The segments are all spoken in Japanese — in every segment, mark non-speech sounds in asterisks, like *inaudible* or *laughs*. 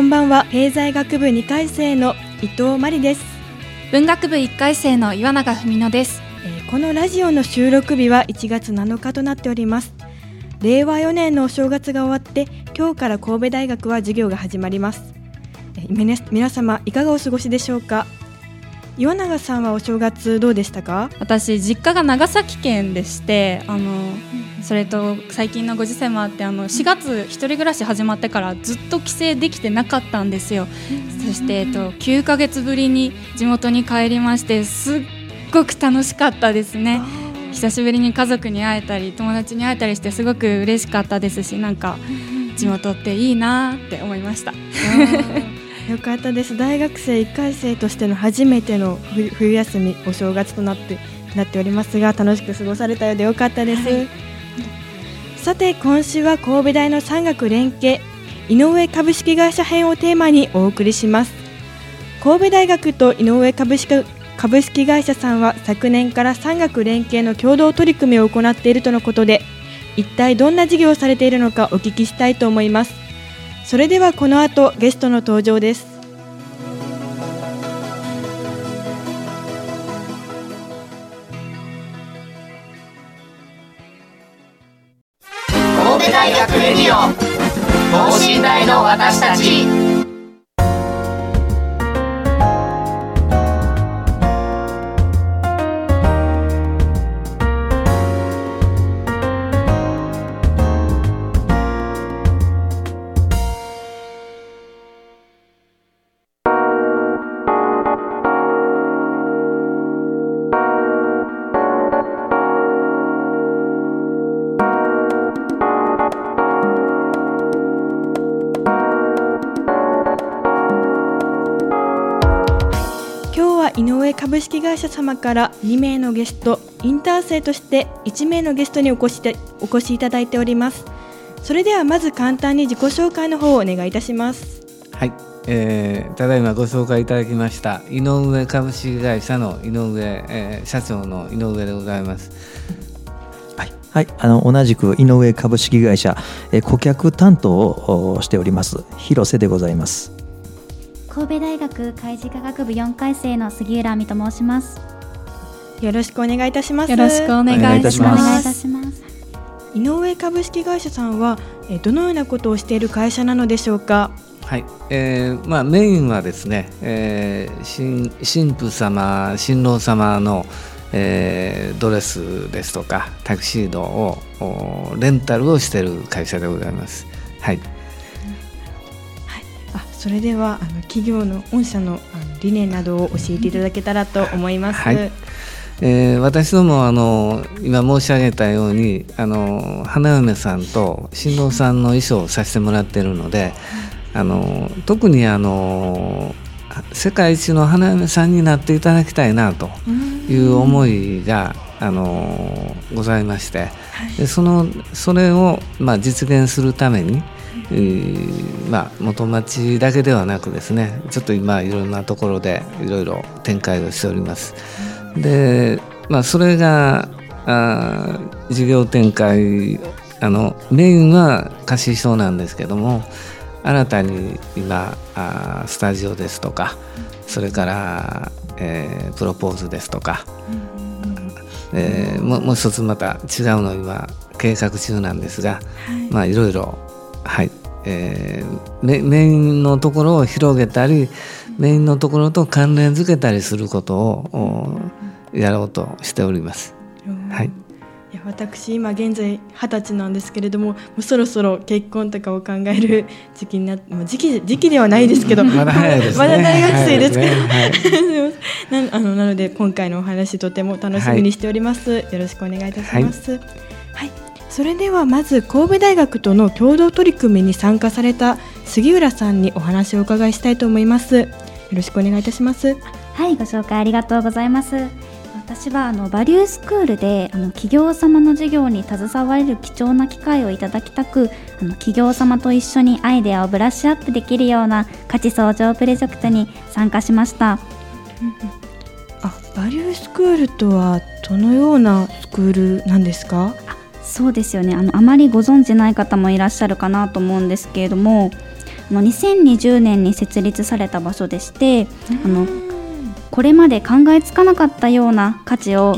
こんばんは。経済学部2回生の伊藤真理です、文学部1回生の岩永文乃です。えーこのラジオの収録日は1月7日となっております。令和4年のお正月が終わって今日から神戸大学は授業が始まります。えー皆皆様いかがお過ごしでしょうか？岩永さんはお正月どうでしたか？私実家が長崎県でしてあのそれと最近のご時世もあってあの4月一人暮らし始まってからずっと帰省できてなかったんですよ。そして、えっと、9ヶ月ぶりに地元に帰りましてすっごく楽しかったですね。久しぶりに家族に会えたり友達に会えたりしてすごく嬉しかったですしなんか地元っていいなって思いました。*laughs* よかったです。大学生1回生としての初めての冬冬休みお正月となってなっておりますが楽しく過ごされたようでよかったです、さて今週は神戸大の産学連携井上株式会社編をテーマにお送りします。神戸大学と井上株式株式会社さんは昨年から産学連携の共同取り組みを行っているとのことで一体どんな事業をされているのかお聞きしたいと思います。それではこの後ゲストの登場です。井上株式会社様から2名のゲストインター生として1名のゲストにお越しでお越しいただいております。それではまず簡単に自己紹介の方をお願いいたします。はい、えーただいまご紹介いただきました井上株式会社の井上、えー社長の井上でございます。はい、はい、あの同じく井上株式会社えー顧客担当をおしております広瀬でございます。神戸大学海事科学部4回生の杉浦亜美と申します。よろしくお願いいたしますよろしくお願いいたいしますすお願いいたします。井上株式会社さんはえーどのようなことをしている会社なのでしょうか？はい、えーまあメインはですね、えー新新婦様新郎様の、えードレスですとかタキシードをおレンタルをしている会社でございます。はい。あそれではあの企業の御社のあの理念などを教えていただけたらと思います、はい。えー私どもあの今申し上げたようにあの花嫁さんと新郎さんの衣装をさせてもらっているのであの特にあの世界一の花嫁さんになっていただきたいなという思いがあのございましてでそのそれを、まあ、実現するために、えーまあ、元町だけではなくですねちょっと今いろんなところでいろいろ展開をしております。で、まあ、それがあー事業展開あのメインは貸し証なんですけども新たに今あースタジオですとかそれから、えープロポーズですとか、えーもうもう一つまた違うのを今計画中なんですが、まあいろいろはい、えーメメインのところを広げたりメインのところと関連づけたりすることを、おやろうとしております。はい、いや私今現在二十歳なんですけれどももうそろそろ結婚とかを考える *laughs* 時期になってもう時期時期ではないですけど *laughs* まだ大学生です。から、早いです *laughs* なあのなので今回のお話とても楽しみにしております、よろしくお願いいたします。はい、それではまず神戸大学との共同取り組みに参加された杉浦さんにお話をお伺いしたいと思います。よろしくお願いいたします。はい、ご紹介ありがとうございます。私はあのバリュースクールであの企業様の授業に携われる貴重な機会をいただきたくあの企業様と一緒にアイデアをブラッシュアップできるような価値相乗プロジェクトに参加しました。あバリュースクールとはどのようなスクールなんですか？そうですよね。あのあまりご存じない方もいらっしゃるかなと思うんですけれどもあの2020年に設立された場所でしてあのこれまで考えつかなかったような価値を、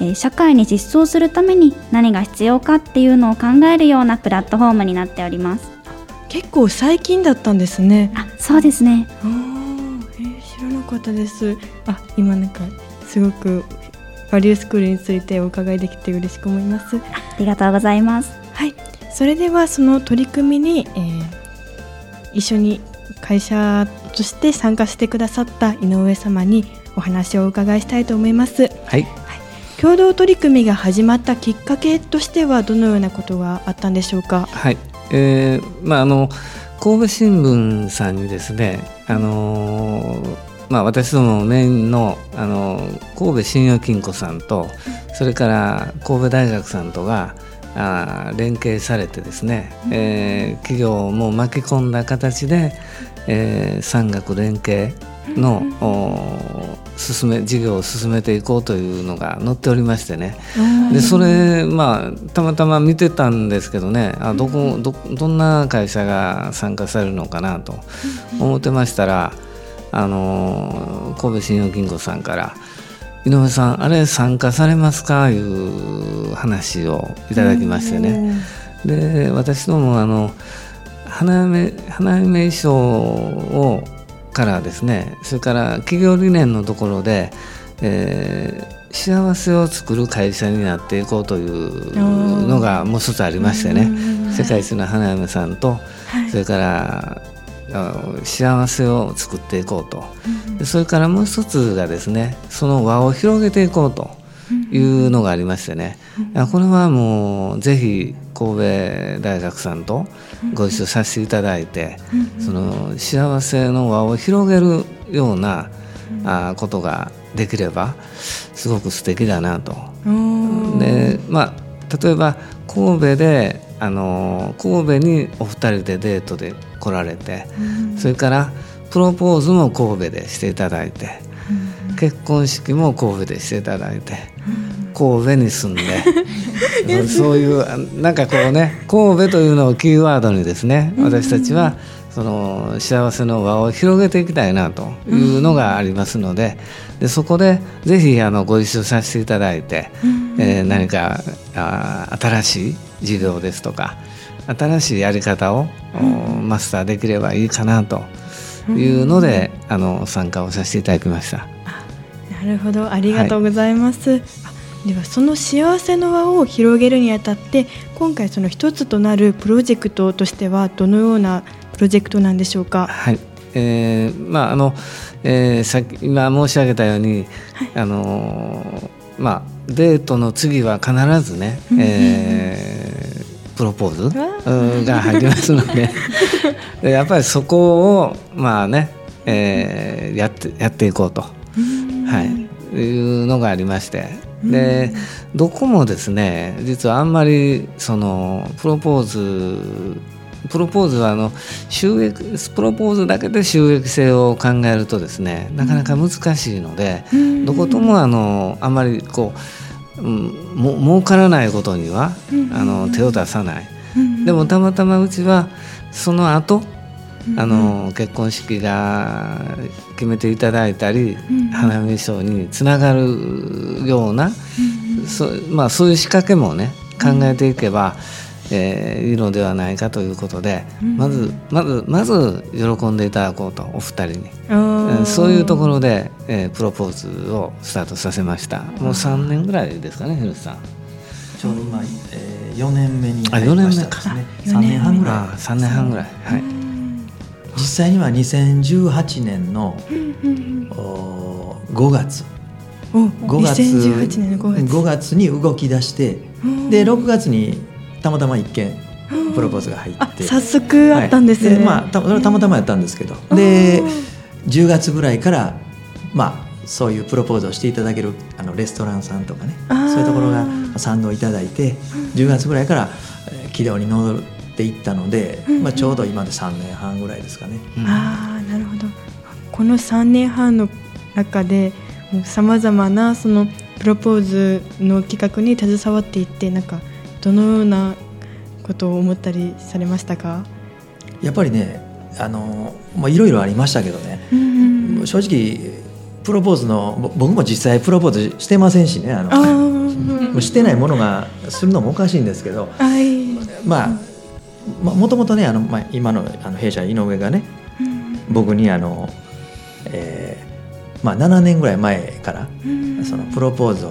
えー社会に実装するために何が必要かっていうのを考えるようなプラットフォームになっております。結構最近だったんですね。あそうですね。あーえー知らなかったです。あ今なんかすごくバリュースクールについてお伺いできて嬉しく思います。ありがとうございます。はい。それではその取り組みに、えー一緒に会社として参加してくださった井上様にお話をお伺いしたいと思います。はい。共同取り組みが始まったきっかけとしてはどのようなことがあったんでしょうか？はい、えーまああの神戸新聞さんにですね、あのーまあ、私どもメインの、あのー神戸信用金庫さんとそれから神戸大学さんとがあー連携されてですね、えー企業も巻き込んだ形で、えー産学連携の、お進め事業を進めていこうというのが載っておりましてね、でそれまあたまたま見てたんですけどねあどこどどんな会社が参加されるのかなと思ってましたら、あの神戸信用金庫さんから「井上さんあれ参加されますか?」いう話をいただきましてね。で私どもあの花嫁花嫁衣装をからですねそれから企業理念のところで、えー幸せを作る会社になっていこうというのがもう一つありましてね世界一の花嫁さんと、それからあの幸せを作っていこうと、でそれからもう一つがですねその輪を広げていこうというのがありましてね、あこれはもうぜひ神戸大学さんとご一緒させていただいて、その幸せの輪を広げるような、あことができればすごく素敵だなと。でまあ例えば神戸であの神戸にお二人でデートで来られて、それからプロポーズも神戸でしていただいて、結婚式も神戸でしていただいて、神戸に住んで *laughs* そういうあなんかこうね神戸というのをキーワードにですね私たちはその幸せの輪を広げていきたいなというのがありますのででそこでぜひあのご一緒させていただいて、えー何かあー新しい事業ですとか新しいやり方を、おマスターできればいいかなというので、あの参加をさせていただきました。なるほど。ありがとうございます、あではその幸せの輪を広げるにあたって今回その一つとなるプロジェクトとしてはどのようなプロジェクトなんでしょうか？はい、えーまああの、えーさっき今申し上げたように、あのーまあデートの次は必ずね、えープロポーズ？うん。が入りますので。*laughs* でやっぱりそこをまあね、えーやってやっていこうと、はい、いうのがありまして。でどこもですね実はあんまりそのプロポーズプロポーズはあの収益プロポーズだけで収益性を考えるとですねなかなか難しいので、どこともあのあまりこう、うん、も儲からないことには、あの手を出さない、でもたまたまうちはその後あの結婚式が決めていただいたり、花嫁衣装につながるような、そまあ、そういう仕掛けもね考えていけば、えーいいのではないかということで、まずまずまず喜んでいただこうとお二人に、えーそういうところで、えープロポーズをスタートさせました。もう3年ぐらいですかね広瀬さん。ちょうど今、えー、4年目にあ入りました四ですね四年目。3年半ぐらい。あ3年半ぐらい。はい。実際には2018年のお5月。お5月2018年の5月。5月に動き出してで6月にたまたま一件プロポーズが入って。あ早速あったんですね、はい。まあたたまたまやったんですけど。で10月ぐらいからまあそういうプロポーズをしていただけるあのレストランさんとかね。そういうところが賛同いただいて10月ぐらいからえー軌道に乗っていったので、まあ、ちょうど今で3年半ぐらいですかね。ああなるほど。この3年半の中でさまざまなそのプロポーズの企画に携わっていってなんかどのようなことを思ったりされましたか、やっぱりねあのまあいろいろありましたけどね、正直プロポーズのぼ僕も実際プロポーズしてませんしねあの。もうしてないものがするのもおかしいんですけど、はい。まあまあもともとねあの、まあ、今のあの弊社井上がね僕にあの、えーまあ、7年ぐらい前からそのプロポーズを、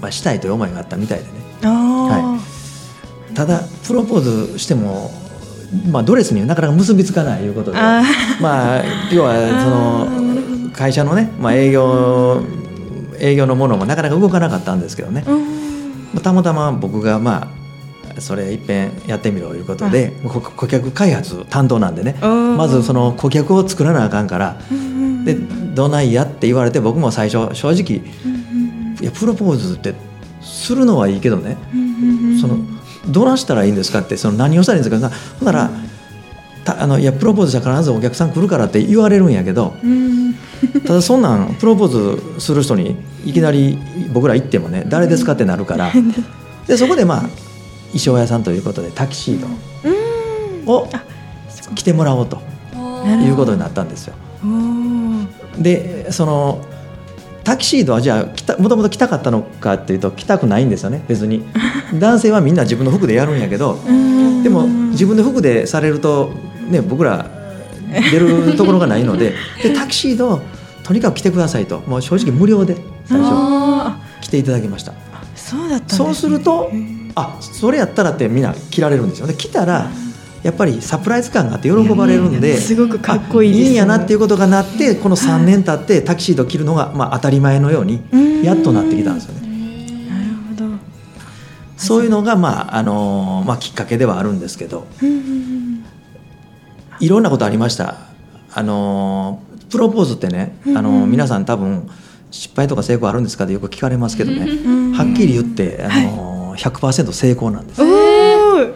まあ、したいという思いがあったみたいでね。あただプロポーズしても、まあ、ドレスになかなか結びつかないいうことであまあ要はその会社のね、まあ、営業営業のものもなかなか動かなかったんですけどね、たまたま僕がまあそれいっぺんやってみろいうことでこ顧客開発担当なんでね。まずその顧客を作らなあかんからでどないやって言われて僕も最初正直いやプロポーズってするのはいいけどね。そのどないしたらいいんですかってその何をしたらいいんですかほんならたあのいやプロポーズしたら必ずお客さん来るからって言われるんやけど。うん。ただそんなんプロポーズする人にいきなり僕ら行ってもね誰ですかってなるから。でそこでまあ衣装屋さんということでタキシード。を着てもらおうということになったんですよ。でそのタキシードはじゃあもともと着たかったのかっていうと着たくないんですよね。別に。男性はみんな自分の服でやるんやけどでも自分で服でされるとね僕ら出るところがないので。でタキシードをとにかく着てくださいと。もう正直無料で最初。あ着ていただきました。ーそうだったね、そうするとあそれやったらってみんな着られるんですよね。着たらやっぱりサプライズ感があって喜ばれるんで、すごくかっこいいですあいいんやなっていうことがなってこの3年経ってタキシード着るのが、まあ、当たり前のようにうん。やっとなってきたんですよね。なるほど。そういうのが、まああのまあ、きっかけではあるんですけどいろんなことありました。あのプロポーズってね、あの皆さん多分失敗とか成功あるんですかってよく聞かれますけどね、んはっきり言って、あの100%成功なんです。うん、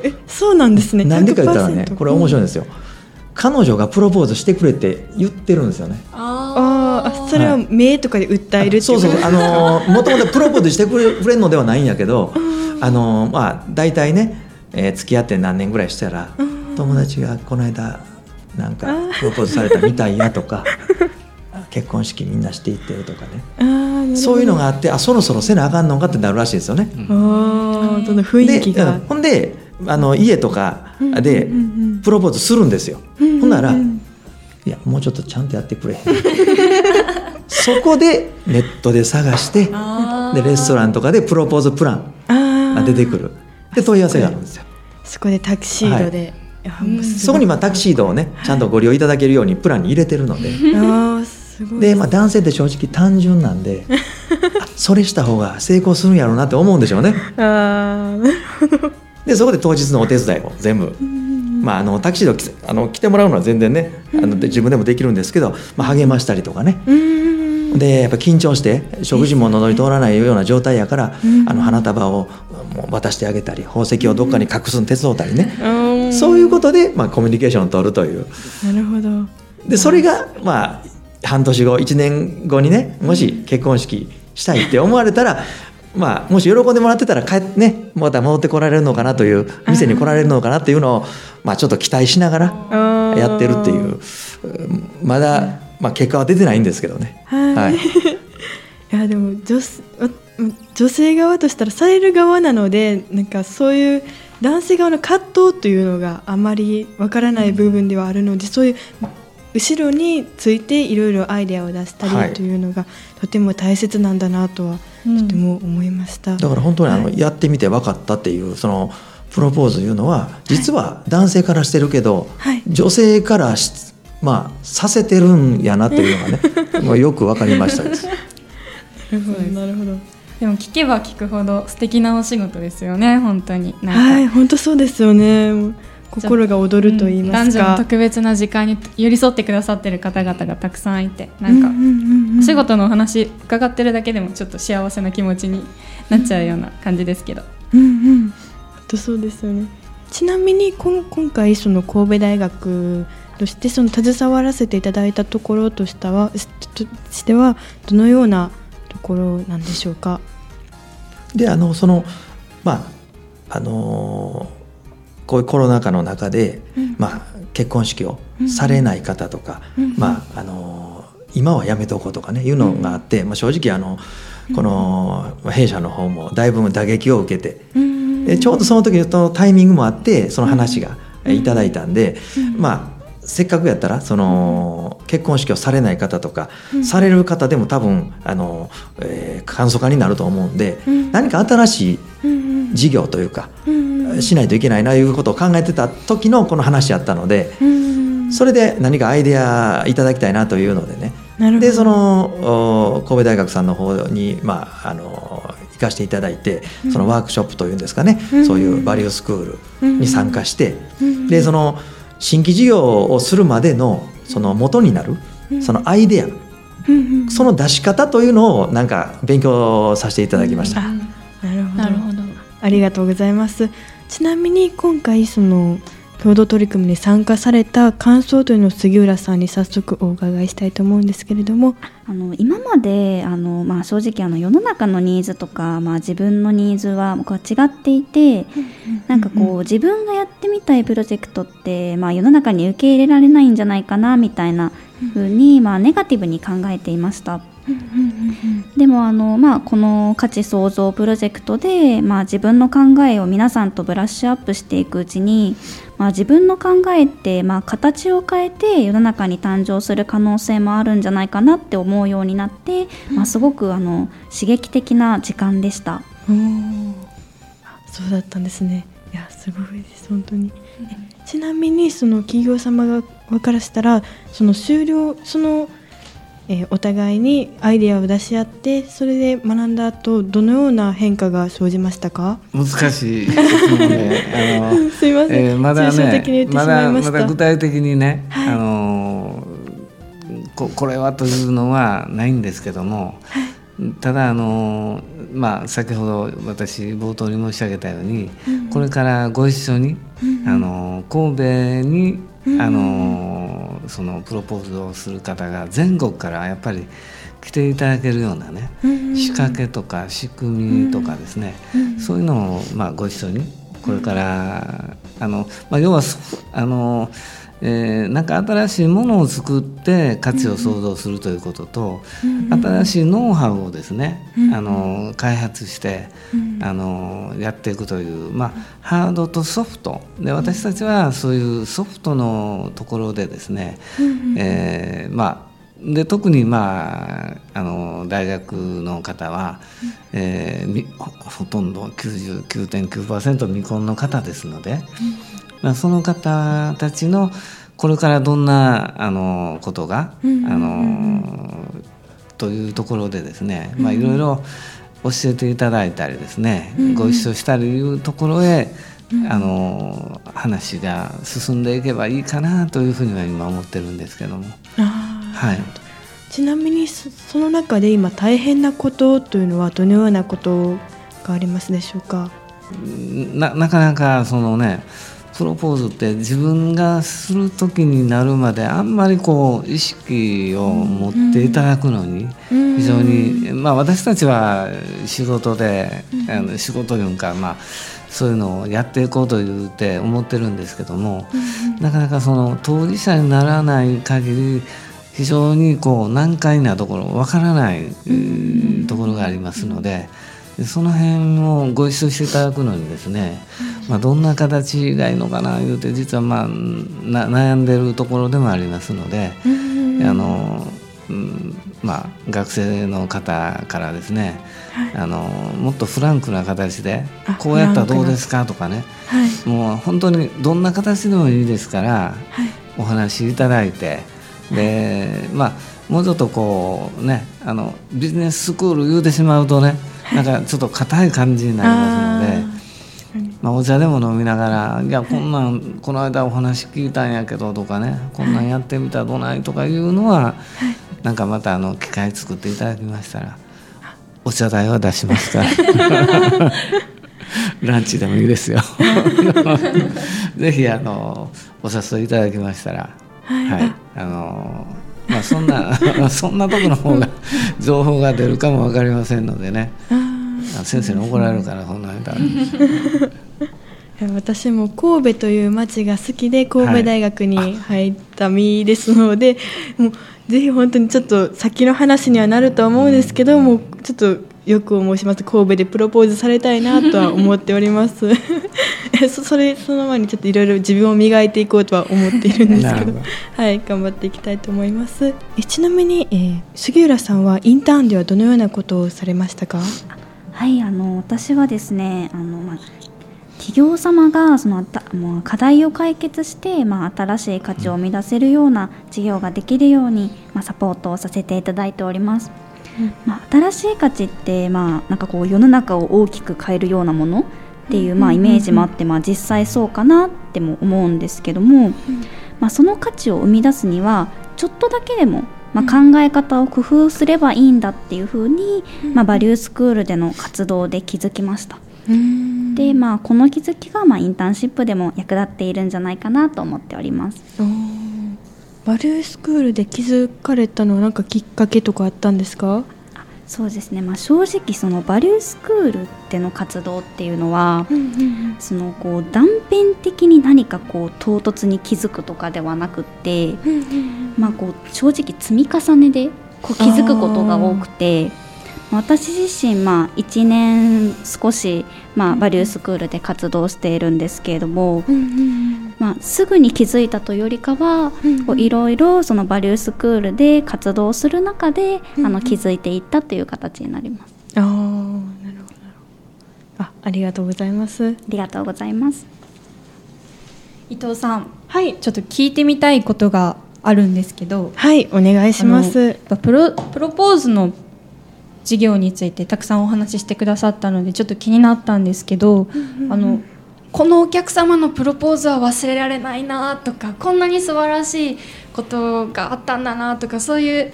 えそうなんですね。なんでか言ったらね100%これ面白いんですよ。彼女がプロポーズしてくれって言ってるんですよね。あー。あそれは目とかで訴えるっていそうそうことあのーもともとプロポーズしてくれくれんのではないんやけど、あのーまあ大体ね、えー付き合って何年ぐらいしたら、友達がこの間なんかプロポーズされたみたいやとか *laughs* 結婚式みんなしていってるとかね。あーなるほど。そういうのがあってあそろそろせなあかんのかってなるらしいですよね。あーその雰囲気が。ほんであの家とかでプロポーズするんですよ。ほんならいやもうちょっとちゃんとやってくれ。*laughs* そこでネットで探してでレストランとかでプロポーズプランが出てくる。で問い合わせがあるんですよ。そこでタキシードで、いやもうすごい。そこにまあタキシードをねちゃんとご利用いただけるようにプランに入れてるので。あーすごい。で、まあ、男性って正直単純なんで *laughs* あそれした方が成功するんやろうなって思うんでしょうね。あーでそこで当日のお手伝いを全部、まあ、あのタキシードあの着てもらうのは全然ねあので自分でもできるんですけど、まあ、励ましたりとかね。うんでやっぱ緊張して食事も喉に通らないような状態やから、あの花束をもう渡してあげたり宝石をどっかに隠すの手伝ったりね、そういうことで、まあ、コミュニケーションを取るという。なるほど。でそれがまあ半年後1年後にねもし結婚式したいって思われたらまあもし喜んでもらってたら帰ってねまた戻ってこられるのかなという店に来られるのかなっていうのを、まあ、ちょっと期待しながらやってるっていううんまだ、まあ、結果は出てないんですけどね。はい。はい。*laughs* いやでも女女性側としたらされる側なのでなんかそういう男性側の葛藤というのがあまりわからない部分ではあるのでそういう後ろについていろいろアイデアを出したり、はいというのがとても大切なんだなとはとても思いました。だから本当にあの、はいやってみて分かったっていうそのプロポーズいうのは実は男性からしてるけど、はい女性からしまあさせてるんやなっていうのがね *laughs* もうよく分かりましたです。なるほどなるほど。でも聞けば聞くほど素敵なお仕事ですよね本当になんか、はい本当そうですよね。心が躍ると言います男女のか。特別な時間に寄り添ってくださってる方々がたくさんいてなんか、お仕事のお話伺ってるだけでもちょっと幸せな気持ちになっちゃうような感じですけど、うんうん、本当そうですよね。ちなみにこん今回その神戸大学としてその携わらせていただいたところとしたはしとしてはどのようなところなんでしょうか？であのそのまああのーこういうコロナ禍の中で、まあ、結婚式をされない方とか、まああのー今はやめておこうとかねいうのがあって、まあ、正直あのこのまあ弊社の方もだいぶ打撃を受けて、でちょうどその時のタイミングもあってその話がえいただいたんで、まあせっかくやったらその結婚式をされない方とか、される方でも多分あの、えー簡素化になると思うんで、何か新しい事業というか、しないといけないなということを考えてた時のこの話やったので、それで何かアイデアいただきたいなというのでね。でそのお神戸大学さんの方に、まあ、あの行かせていただいてそのワークショップというんですかね、そういうバリュースクールに参加して、でその新規事業をするまでのその元になるそのアイデア、その出し方というのをなんか勉強させていただきました。あなるほどなるほどありがとうございます。ちなみに今回その共同取り組みに参加された感想というのを杉浦さんに早速お伺いしたいと思うんですけれども。あの今まであの、まあ、正直あの世の中のニーズとか、まあ、自分のニーズはこう違っていて、なんかこう自分がやってみたいプロジェクトって、まあ、世の中に受け入れられないんじゃないかなみたいな風に、まあ、ネガティブに考えていました。でもあの、まあ、この価値創造プロジェクトで、まあ、自分の考えを皆さんとブラッシュアップしていくうちに、まあ、自分の考えって、まあ、形を変えて世の中に誕生する可能性もあるんじゃないかなって思うようになって、まあ、すごくあの刺激的な時間でした。そうだったんですね。いやすごいです本当に。えちなみにその企業様が側からしたらその終了その、えーお互いにアイデアを出し合ってそれで学んだ後どのような変化が生じましたか？難しい質問であの *laughs* すいません、えーまだねまだまだ具体的にね、あのーここれはというのはないんですけども、ただあのーまあ先ほど私冒頭に申し上げたように、これからご一緒に、あのー神戸に、あのーそのプロポーズをする方が全国からやっぱり来ていただけるようなね、仕掛けとか仕組みとかですね、そういうのを、まあ、ご一緒にこれからあの、まあ、要はそあの、えーなんか新しいものを作って価値を創造するということと、新しいノウハウをですね、あの開発して、あのやっていくという、まあ、ハードとソフト。で私たちはそういうソフトのところでですね、えーまあで特に、まあ、あの大学の方は、えーみほほとんど99.9%未婚の方ですので、まあ、その方たちのこれからどんなあのことが、あのというところでですね、まあ、いろいろ教えていただいたりですね、ご一緒したりいうところへ、あの話が進んでいけばいいかなというふうには今思ってるんですけども。はい。ちなみにそその中で今大変なことというのはどのようなことがありますでしょうか？ななかなかそのねプロポーズって自分がする時になるまであんまりこう意識を持っていただくのに非常に、まあ、私たちは仕事で、あの仕事いうか、まあ、そういうのをやっていこうと言って思ってるんですけども、なかなかその当事者にならない限り非常にこう難解なところわからない、えーところがありますので。でその辺をご一緒していただくのにですねまあ、どんな形がいいのかな言うて実はまあな悩んでるところでもありますので、あのうんまあ、学生の方からですね、あのもっとフランクな形であこうやったらどうですかとかねはい。もう本当にどんな形でもいいですから、お話しいただいてでまあもうちょっとこうねあのビジネススクール言うてしまうとねなんかちょっと硬い感じになりますので。まあ、お茶でも飲みながら「いやこんなんこの間お話聞いたんやけど」とかね「こんなんやってみたらどない?」とかいうのは、なんかまたあの機会作っていただきましたらお茶代は出しますから。*laughs* ランチでもいいですよ。*laughs* ぜひあのお誘いいただきましたらはい、あのまあそんな *laughs* そんなとこの方が情報が出るかも分かりませんのでね。あ先生に怒られるからそんなん言ったら。いや私も神戸という町が好きで神戸大学に入った身ですので、もうぜひ本当にちょっと先の話にはなるとは思うんですけどもうちょっとよく申します。神戸でプロポーズされたいなとは思っております。え *laughs* そそれその前にちょっといろいろ自分を磨いていこうとは思っているんですけど。はい頑張っていきたいと思います。えちなみに、えー杉浦さんはインターンではどのようなことをされましたか？はいあの私はですねあの、まあ、企業様がそのたもう課題を解決して、まあ、新しい価値を生み出せるような事業ができるように、まあ、サポートをさせていただいております。まあ、新しい価値って、まあ、なんかこう世の中を大きく変えるようなものっていう、まあ、イメージもあって、まあ、実際そうかなっても思うんですけども、まあ、その価値を生み出すにはちょっとだけでも、まあ、考え方を工夫すればいいんだっていうふうに、まあ、バリュースクールでの活動で気づきました。でまあこの気づきがまあインターンシップでも役立っているんじゃないかなと思っております。バリュースクールで気づかれたのは何かきっかけとかあったんですか？そうですね、まあ、正直そのバリュースクールでの活動っていうのは、そのこう断片的に何かこう唐突に気づくとかではなくって、まあ、こう正直積み重ねでこう気づくことが多くて私自身、まあ、1年少し、まあ、バリュースクールで活動しているんですけれども、まあ、すぐに気づいたというよりかはこういろいろそのバリュースクールで活動する中で、あの気づいていったという形になります。ああなるほどなるほど。あありがとうございます。ありがとうございます。伊藤さん。はいちょっと聞いてみたいことがあるんですけど。はいお願いします。プロプロポーズの事業についてたくさんお話ししてくださったのでちょっと気になったんですけど、あのこのお客様のプロポーズは忘れられないなとかこんなに素晴らしいことがあったんだなとかそういう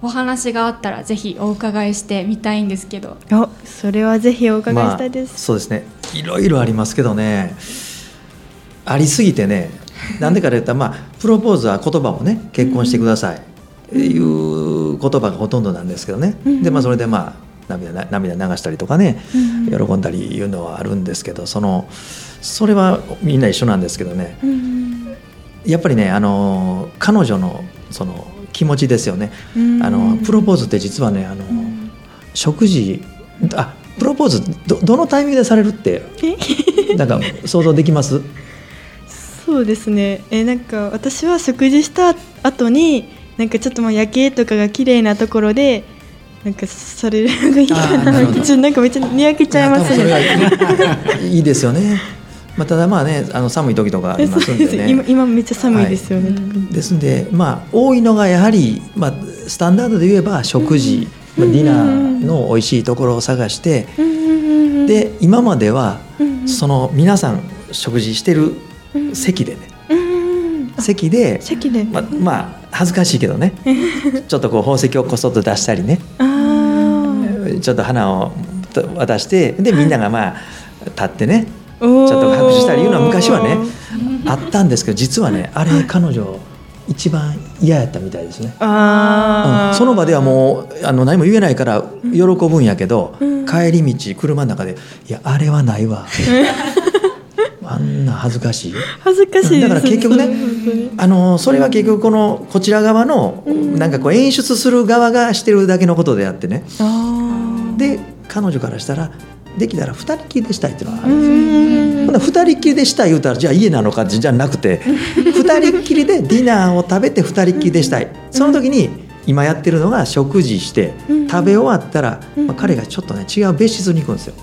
お話があったらぜひお伺いしてみたいんですけど。あそれはぜひお伺いしたいでまあ、す、そうですね。いろいろありますけどね。ありすぎてね。なんでかといったら、まあ、プロポーズは言葉もね結婚してください、いう言葉がほとんどなんですけどね、でまあそれでまあ涙な涙流したりとかね、喜んだりいうのはあるんですけどそのそれはみんな一緒なんですけどね、やっぱりねあの彼女のその気持ちですよね、うん。あのプロポーズって実はねあの、食事あプロポーズどどのタイミングでされるって？*laughs* なんか想像できます？そうですね。えなんか私は食事した後になんかちょっとまあ夜景とかが綺麗なところでなんかされるのがいいかな。なんかめっちゃにやけちゃいますね。がいいですよね、まあ、ただまあねあの寒い時とかありますんでです。今ね今めっちゃ寒いですよね、ですんでまあ多いのがやはり、まあ、スタンダードで言えば食事、まあ、ディナーの美味しいところを探して、で今まではその皆さん食事してる席でね、席で席で、ままあ恥ずかしいけどね。*laughs* ちょっとこう宝石をこそっと出したりね。ちょっと花を渡してでみんながまあ立ってね。ちょっと拍手したりいうのは昔はねあったんですけど実はねあれ彼女一番嫌やったみたいですね。うん。その場ではもうあの何も言えないから喜ぶんやけど、帰り道車の中で「いやあれはないわ」*laughs* あんな恥ずかしい。恥ずかしいだから結局ねあのそれは結局このこちら側のなんかこう演出する側がしてるだけのことであってね。あで彼女からしたらできたら二人きりでしたいっていうのがある。ん。ですよ。ほんなら二人きりでしたい言うたらじゃあ家なのかじゃなくて *laughs* 二人きりでディナーを食べて二人きりでしたい。その時に今やってるのが食事して食べ終わったら、まあ、彼がちょっとね違う別室に行くんですよ。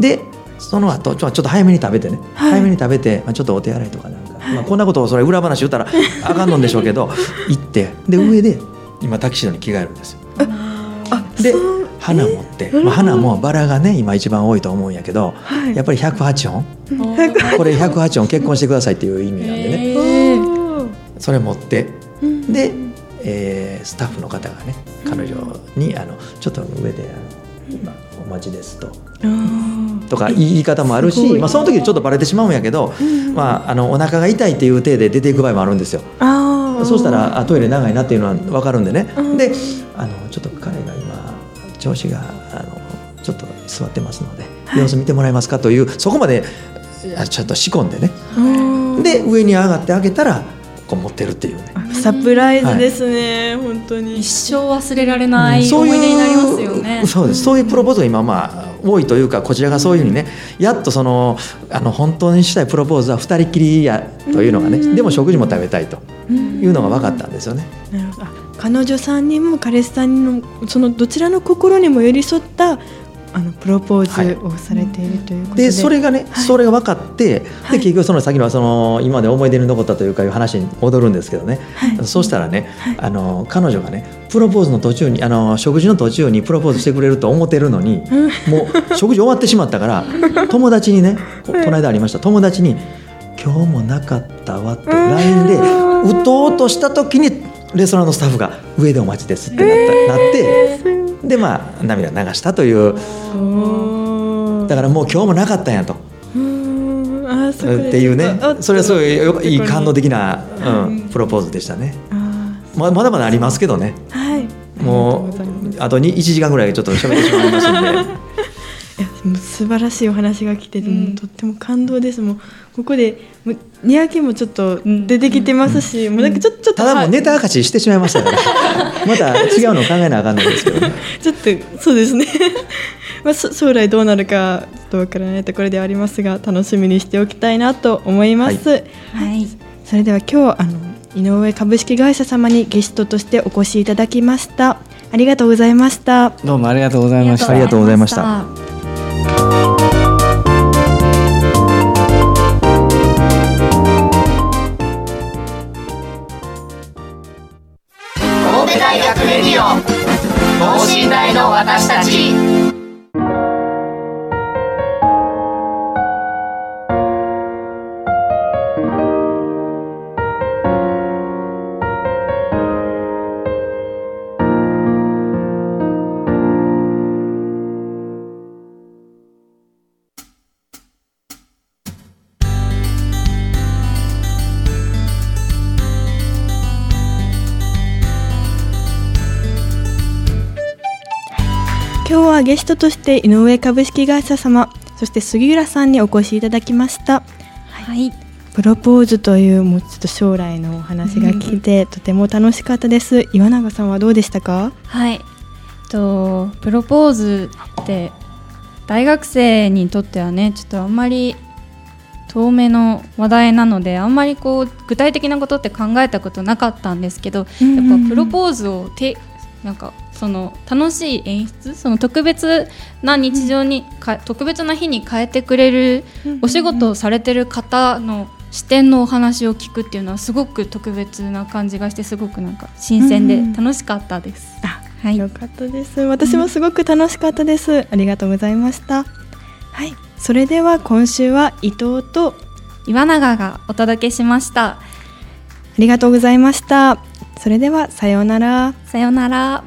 でその後ちょっと早めに食べてね、早めに食べて、まあ、ちょっとお手洗いとかなんか、まあ、こんなことをそれ裏話言ったらあかんのんでしょうけど *laughs* 行って。で上で今タキシードに着替えるんですよ。で花持って、まあ、花もバラがね今一番多いと思うんやけど、やっぱり108本。これ108本結婚してくださいっていう意味なんでね、おー。それ持って。で、えースタッフの方がね彼女にあの「ちょっと上で今お待ちです」と。とか言い方もあるし、まあ、その時ちょっとバレてしまうんやけど、まあ、あのお腹が痛いっていう体で出ていく場合もあるんですよ。そうしたらあトイレ長いなっていうのは分かるんでね、であのちょっと彼が今調子があのちょっと座ってますので、様子見てもらえますかというそこまであちょっと仕込んでね。で上に上がってあげたらこう持ってるっていうね。サプライズですね、本当に。一生忘れられないそういう思い出になりますよね。そうです。そういうプロポーズが今まあ多いというかこちらがそういうふうにねやっとそのあの本当にしたいプロポーズは二人きりやというのがねでも食事も食べたいというのが分かったんですよね。なるほど。あ彼女さんにも彼氏さんにもそのどちらの心にも寄り添ったあのプロポーズをされているということで、でそれがね、それが分かって、で結局その先のその今まで思い出に残ったというかいう話に戻るんですけどね、そうしたらね、あの彼女がねプロポーズの途中にあの食事の途中にプロポーズしてくれると思ってるのに、もう食事終わってしまったから *laughs* 友達にねここの間ありました。友達に「今日もなかったわ」って LINE で打とうとした時にレストランのスタッフが「上でお待ちです」ってなった、なってでまあ涙流したという。だからもう今日もなかったんやと。うん。あっていうね。あそれはすごいよいい感動で的な、うん、プロポーズでしたね。あままだまだありますけどね。ーはい。もうあとに1時間ぐらいちょっと喋ってしまいますんで。い *laughs* や素晴らしいお話が来てて、もうとっても感動です。もうここでもうにやけもちょっと出てきてますし、もうなんかちょちょっとただもうネタ明かししてしまいましたから *laughs* また違うのを考えなあかんないですけどね。*laughs* ちょっとそうですね。*laughs* まあそ将来どうなるかちょっとわからないところではありますが楽しみにしておきたいなと思います、はい。それでは今日あの井上株式会社様にゲストとしてお越しいただきました。ありがとうございました。どうもありがとうございました。ありがとうございましたの私たち。今日はゲストとして井上株式会社様そして杉浦さんにお越しいただきました。はい。プロポーズというもうちょっと将来のお話が聞いて、とても楽しかったです。岩永さんはどうでしたか？はい、とプロポーズって大学生にとってはねちょっとあんまり遠目の話題なのであんまりこう具体的なことって考えたことなかったんですけど、やっぱプロポーズをてなんかその楽しい演出その特別な日常にか、特別な日に変えてくれるお仕事をされてる方の視点のお話を聞くっていうのはすごく特別な感じがしてすごくなんか新鮮で楽しかったです。あはい。よかったです。私もすごく楽しかったです、ありがとうございました。はい。それでは今週は伊藤と岩永がお届けしました。ありがとうございました。それではさようなら。さようなら